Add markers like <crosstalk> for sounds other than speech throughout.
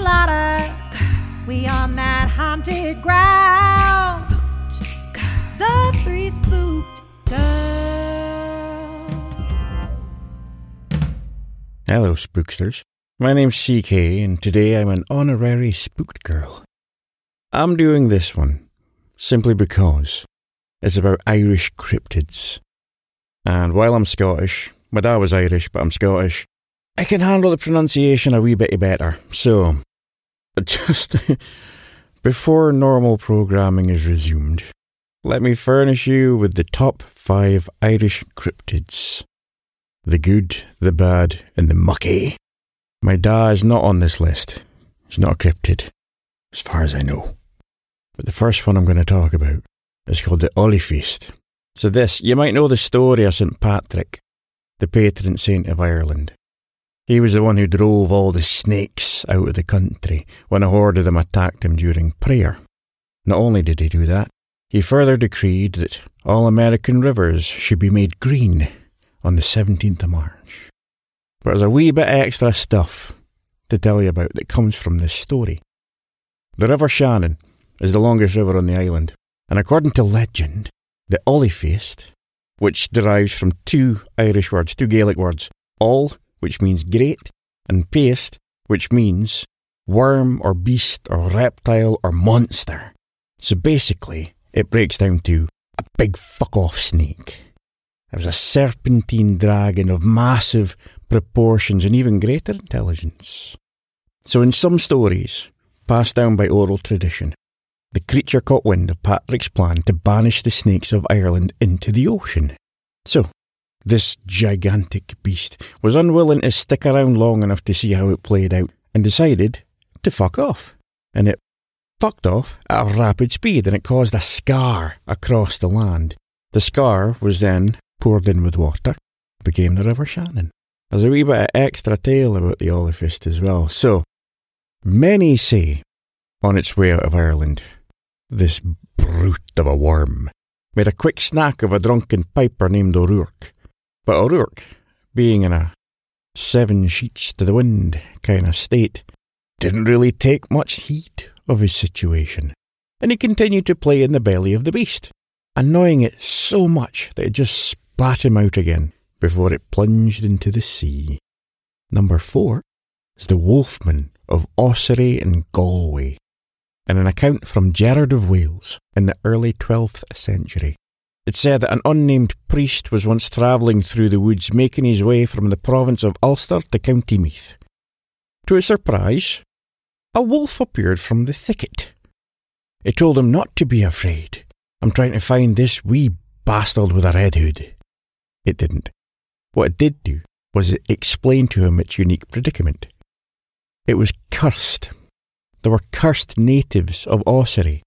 slaughter, we on that haunted ground. The three spooked girls. Hello, spooksters. My name's CK, and today I'm an honorary spooked girl. I'm doing this one simply because it's about Irish cryptids. And while I'm Scottish, my dad was Irish, but I'm Scottish, I can handle the pronunciation a wee bit better. So, <laughs> just before normal programming is resumed, let me furnish you with the top five Irish cryptids the good, the bad, and the mucky. My da is not on this list. He's not a cryptid, as far as I know. But the first one I'm going to talk about is called the Oilliphéist. So, this, you might know the story of St. Patrick, the patron saint of Ireland. He was the one who drove all the snakes out of the country when a horde of them attacked him during prayer. Not only did he do that, he further decreed that all American rivers should be made green on the 17th of March. But there's a wee bit extra stuff to tell you about that comes from this story. The River Shannon is the longest river on the island, and according to legend, the Feast, which derives from two Irish words, two Gaelic words, all, which means great, and péist, which means worm or beast or reptile or monster. So basically, it breaks down to a big fuck off snake. It was a serpentine dragon of massive proportions and even greater intelligence. So, in some stories, passed down by oral tradition, the creature caught wind of Patrick's plan to banish the snakes of Ireland into the ocean. So, this gigantic beast was unwilling to stick around long enough to see how it played out and decided to fuck off. And it fucked off at a rapid speed and it caused a scar across the land. The scar was then poured in with water, became the River Shannon. There's a wee bit of extra tale about the Oilliphéist as well. So, many say, on its way out of Ireland, this brute of a worm made a quick snack of a drunken piper named O'Rourke. But O'Rourke, being in a seven sheets to the wind kind of state, didn't really take much heed of his situation, and he continued to play in the belly of the beast, annoying it so much that it just spat him out again before it plunged into the sea. Number four is the Wolfman of Ossory and Galway, in an account from Gerard of Wales in the early 12th century. It said that an unnamed priest was once travelling through the woods making his way from the province of Ulster to County Meath. To his surprise, a wolf appeared from the thicket. It told him not to be afraid. I'm trying to find this wee bastard with a red hood. It didn't. What it did do was it to him its unique predicament. It was cursed. There were cursed natives of Ossory,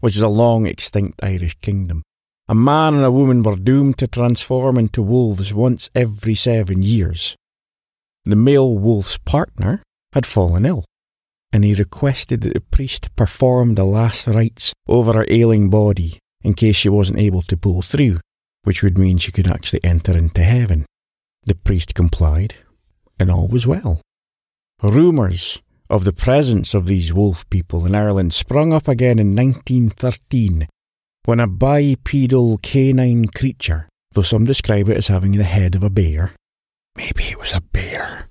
which is a long extinct Irish kingdom. A man and a woman were doomed to transform into wolves once every seven years. The male wolf's partner had fallen ill, and he requested that the priest perform the last rites over her ailing body in case she wasn't able to pull through, which would mean she could actually enter into heaven. The priest complied, and all was well. Rumours of the presence of these wolf people in Ireland sprung up again in 1913 when a bipedal canine creature, though some describe it as having the head of a bear, maybe it was a bear,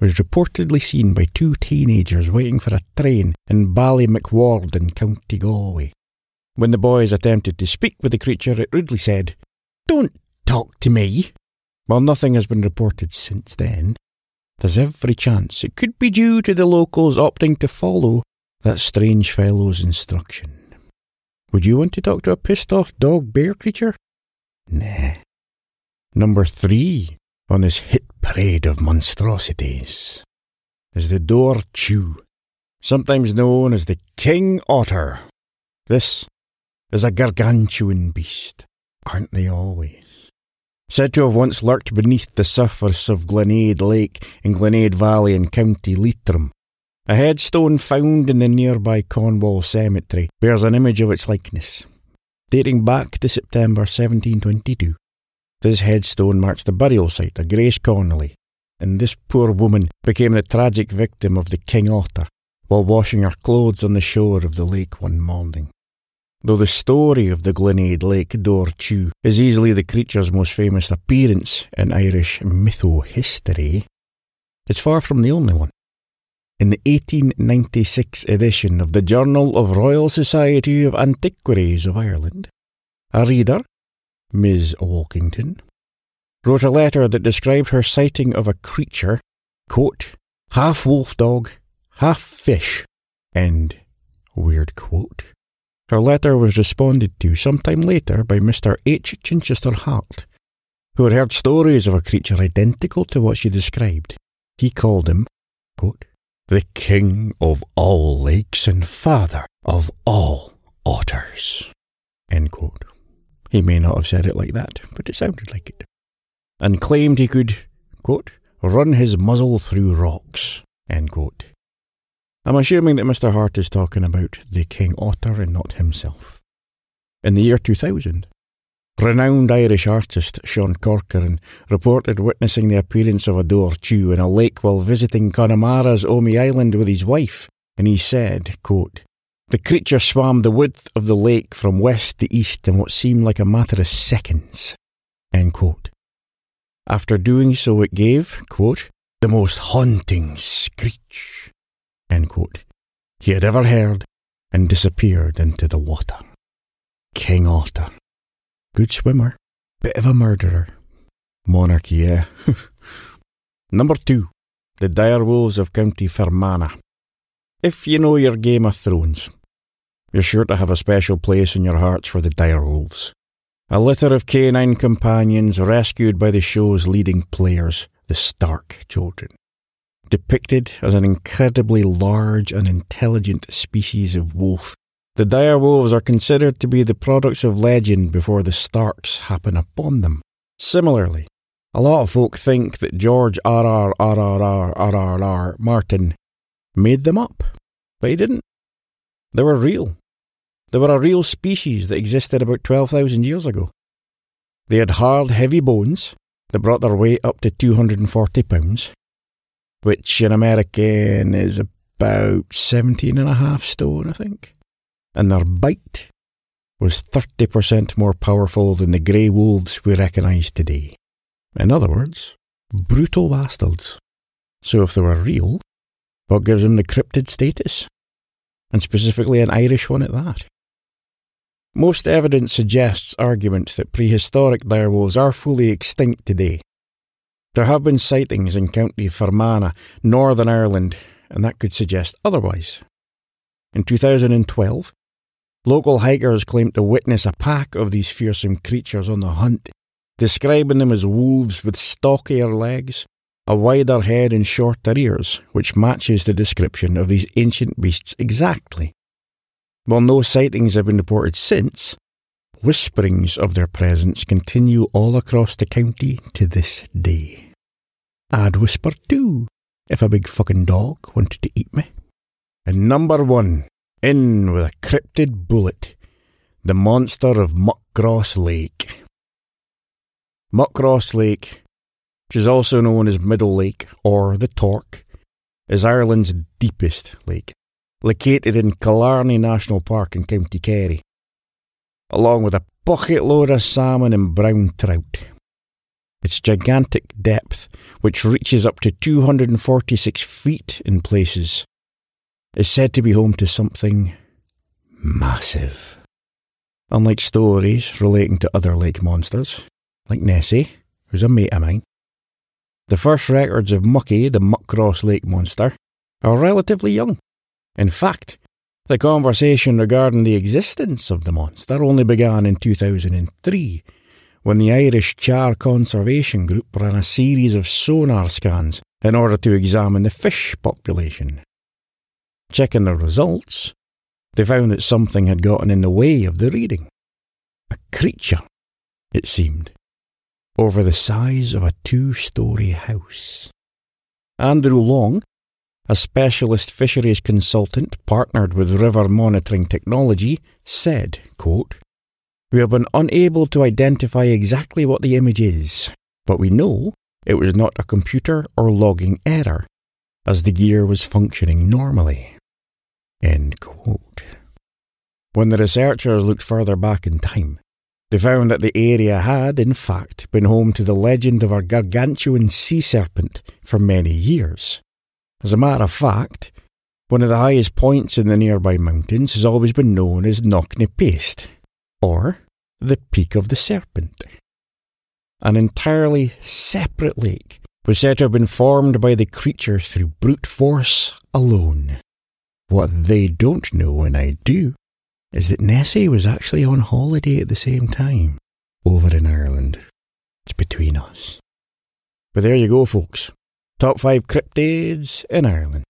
was reportedly seen by two teenagers waiting for a train in Ballymacward in County Galway. When the boys attempted to speak with the creature, it rudely said, Don't talk to me. While nothing has been reported since then, there's every chance it could be due to the locals opting to follow that strange fellow's instruction. Would you want to talk to a pissed off dog bear creature? Nah. Number three on this hit parade of monstrosities is the Dor Chew, sometimes known as the King Otter. This is a gargantuan beast, aren't they always? Said to have once lurked beneath the surface of Glenade Lake in Glenade Valley in County Leitrim. A headstone found in the nearby Conwal Cemetery bears an image of its likeness. Dating back to September 1722, this headstone marks the burial site of Grace Connolly, and this poor woman became the tragic victim of the King Otter while washing her clothes on the shore of the lake one morning. Though the story of the Glenade Lake Dor Chew is easily the creature's most famous appearance in Irish mytho history, it's far from the only one. In the 1896 edition of the Journal of Royal Society of Antiquaries of Ireland, a reader, Miss Walkington, wrote a letter that described her sighting of a creature, quote, half wolf dog, half fish, end, weird quote. Her letter was responded to sometime later by Mr. H. Chichester Hart, who had heard stories of a creature identical to what she described. He called him, quote, the king of all lakes and father of all otters. He may not have said it like that, but it sounded like it. And claimed he could, quote, run his muzzle through rocks. I'm assuming that Mr. Hart is talking about the King Otter and not himself. In the year 2000, renowned Irish artist Sean Corcoran reported witnessing the appearance of a Dobhar-chú in a lake while visiting Connemara's Omey Island with his wife, and he said, quote, The creature swam the width of the lake from west to east in what seemed like a matter of seconds. After doing so, it gave, quote, the most haunting screech he had ever heard and disappeared into the water. King Otter. Good swimmer, bit of a murderer. Monarchy, yeah. <laughs> Number two, the dire wolves of County Fermanagh. If you know your Game of Thrones, you're sure to have a special place in your hearts for the dire wolves. A litter of canine companions rescued by the show's leading players, the Stark children depicted as an incredibly large and intelligent species of wolf. The dire wolves are considered to be the products of legend before the Starks happen upon them. Similarly, a lot of folk think that George R. R. R. R. R. R. Martin made them up, but he didn't. They were real. They were a real species that existed about 12,000 years ago. They had hard, heavy bones that brought their weight up to 240 pounds, which in American is about seventeen and a half stone, I think. And their bite was 30% more powerful than the grey wolves we recognise today. In other words, brutal bastards. So if they were real, what gives them the cryptid status? And specifically an Irish one at that. Most evidence suggests argument that prehistoric direwolves are fully extinct today, there have been sightings in County Fermanagh, Northern Ireland, and that could suggest otherwise. In 2012, local hikers claimed to witness a pack of these fearsome creatures on the hunt, describing them as wolves with stockier legs, a wider head, and shorter ears, which matches the description of these ancient beasts exactly. While no sightings have been reported since, whisperings of their presence continue all across the county to this day. I'd whisper too if a big fucking dog wanted to eat me. And number one, in with a cryptid bullet, the monster of Muckross Lake. Muckross Lake, which is also known as Middle Lake or the Torc, is Ireland's deepest lake, located in Killarney National Park in County Kerry, along with a bucket load of salmon and brown trout. its gigantic depth, which reaches up to 246 feet in places, is said to be home to something massive. Unlike stories relating to other lake monsters, like Nessie, who's a mate of mine, the first records of Mucky, the Muckross Lake monster, are relatively young. In fact, the conversation regarding the existence of the monster only began in 2003 when the Irish Char Conservation Group ran a series of sonar scans in order to examine the fish population. Checking the results, they found that something had gotten in the way of the reading. A creature, it seemed, over the size of a two story house. Andrew Long, a specialist fisheries consultant partnered with River Monitoring Technology, said, quote, We have been unable to identify exactly what the image is, but we know it was not a computer or logging error, as the gear was functioning normally. End quote. When the researchers looked further back in time, they found that the area had, in fact, been home to the legend of a gargantuan sea serpent for many years. As a matter of fact, one of the highest points in the nearby mountains has always been known as Knocknapeasta, or the Peak of the Serpent. An entirely separate lake was said to have been formed by the creature through brute force alone. What they don't know, and I do, is that Nessie was actually on holiday at the same time over in Ireland. It's between us. But there you go, folks. Top 5 cryptids in Ireland.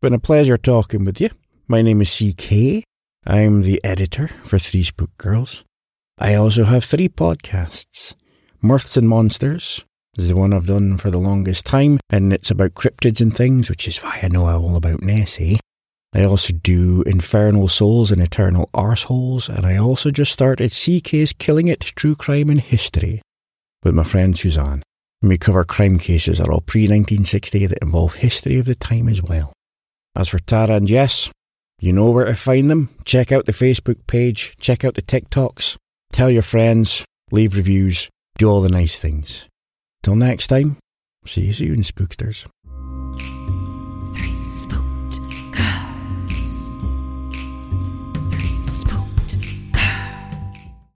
Been a pleasure talking with you. My name is CK. I'm the editor for Three Spook Girls. I also have three podcasts. Mirths and Monsters is the one I've done for the longest time, and it's about cryptids and things, which is why I know all about Nessie. I also do Infernal Souls and Eternal Arseholes, and I also just started CK's Killing It True Crime and History with my friend Suzanne. We cover crime cases that are all pre 1960 that involve history of the time as well. As for Tara and Jess, you know where to find them. Check out the Facebook page, check out the TikToks, tell your friends, leave reviews, do all the nice things. Till next time, see you soon, spooksters.